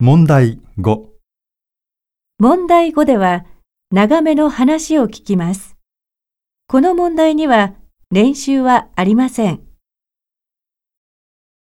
問題5問題5では、長めの話を聞きます。この問題には練習はありません。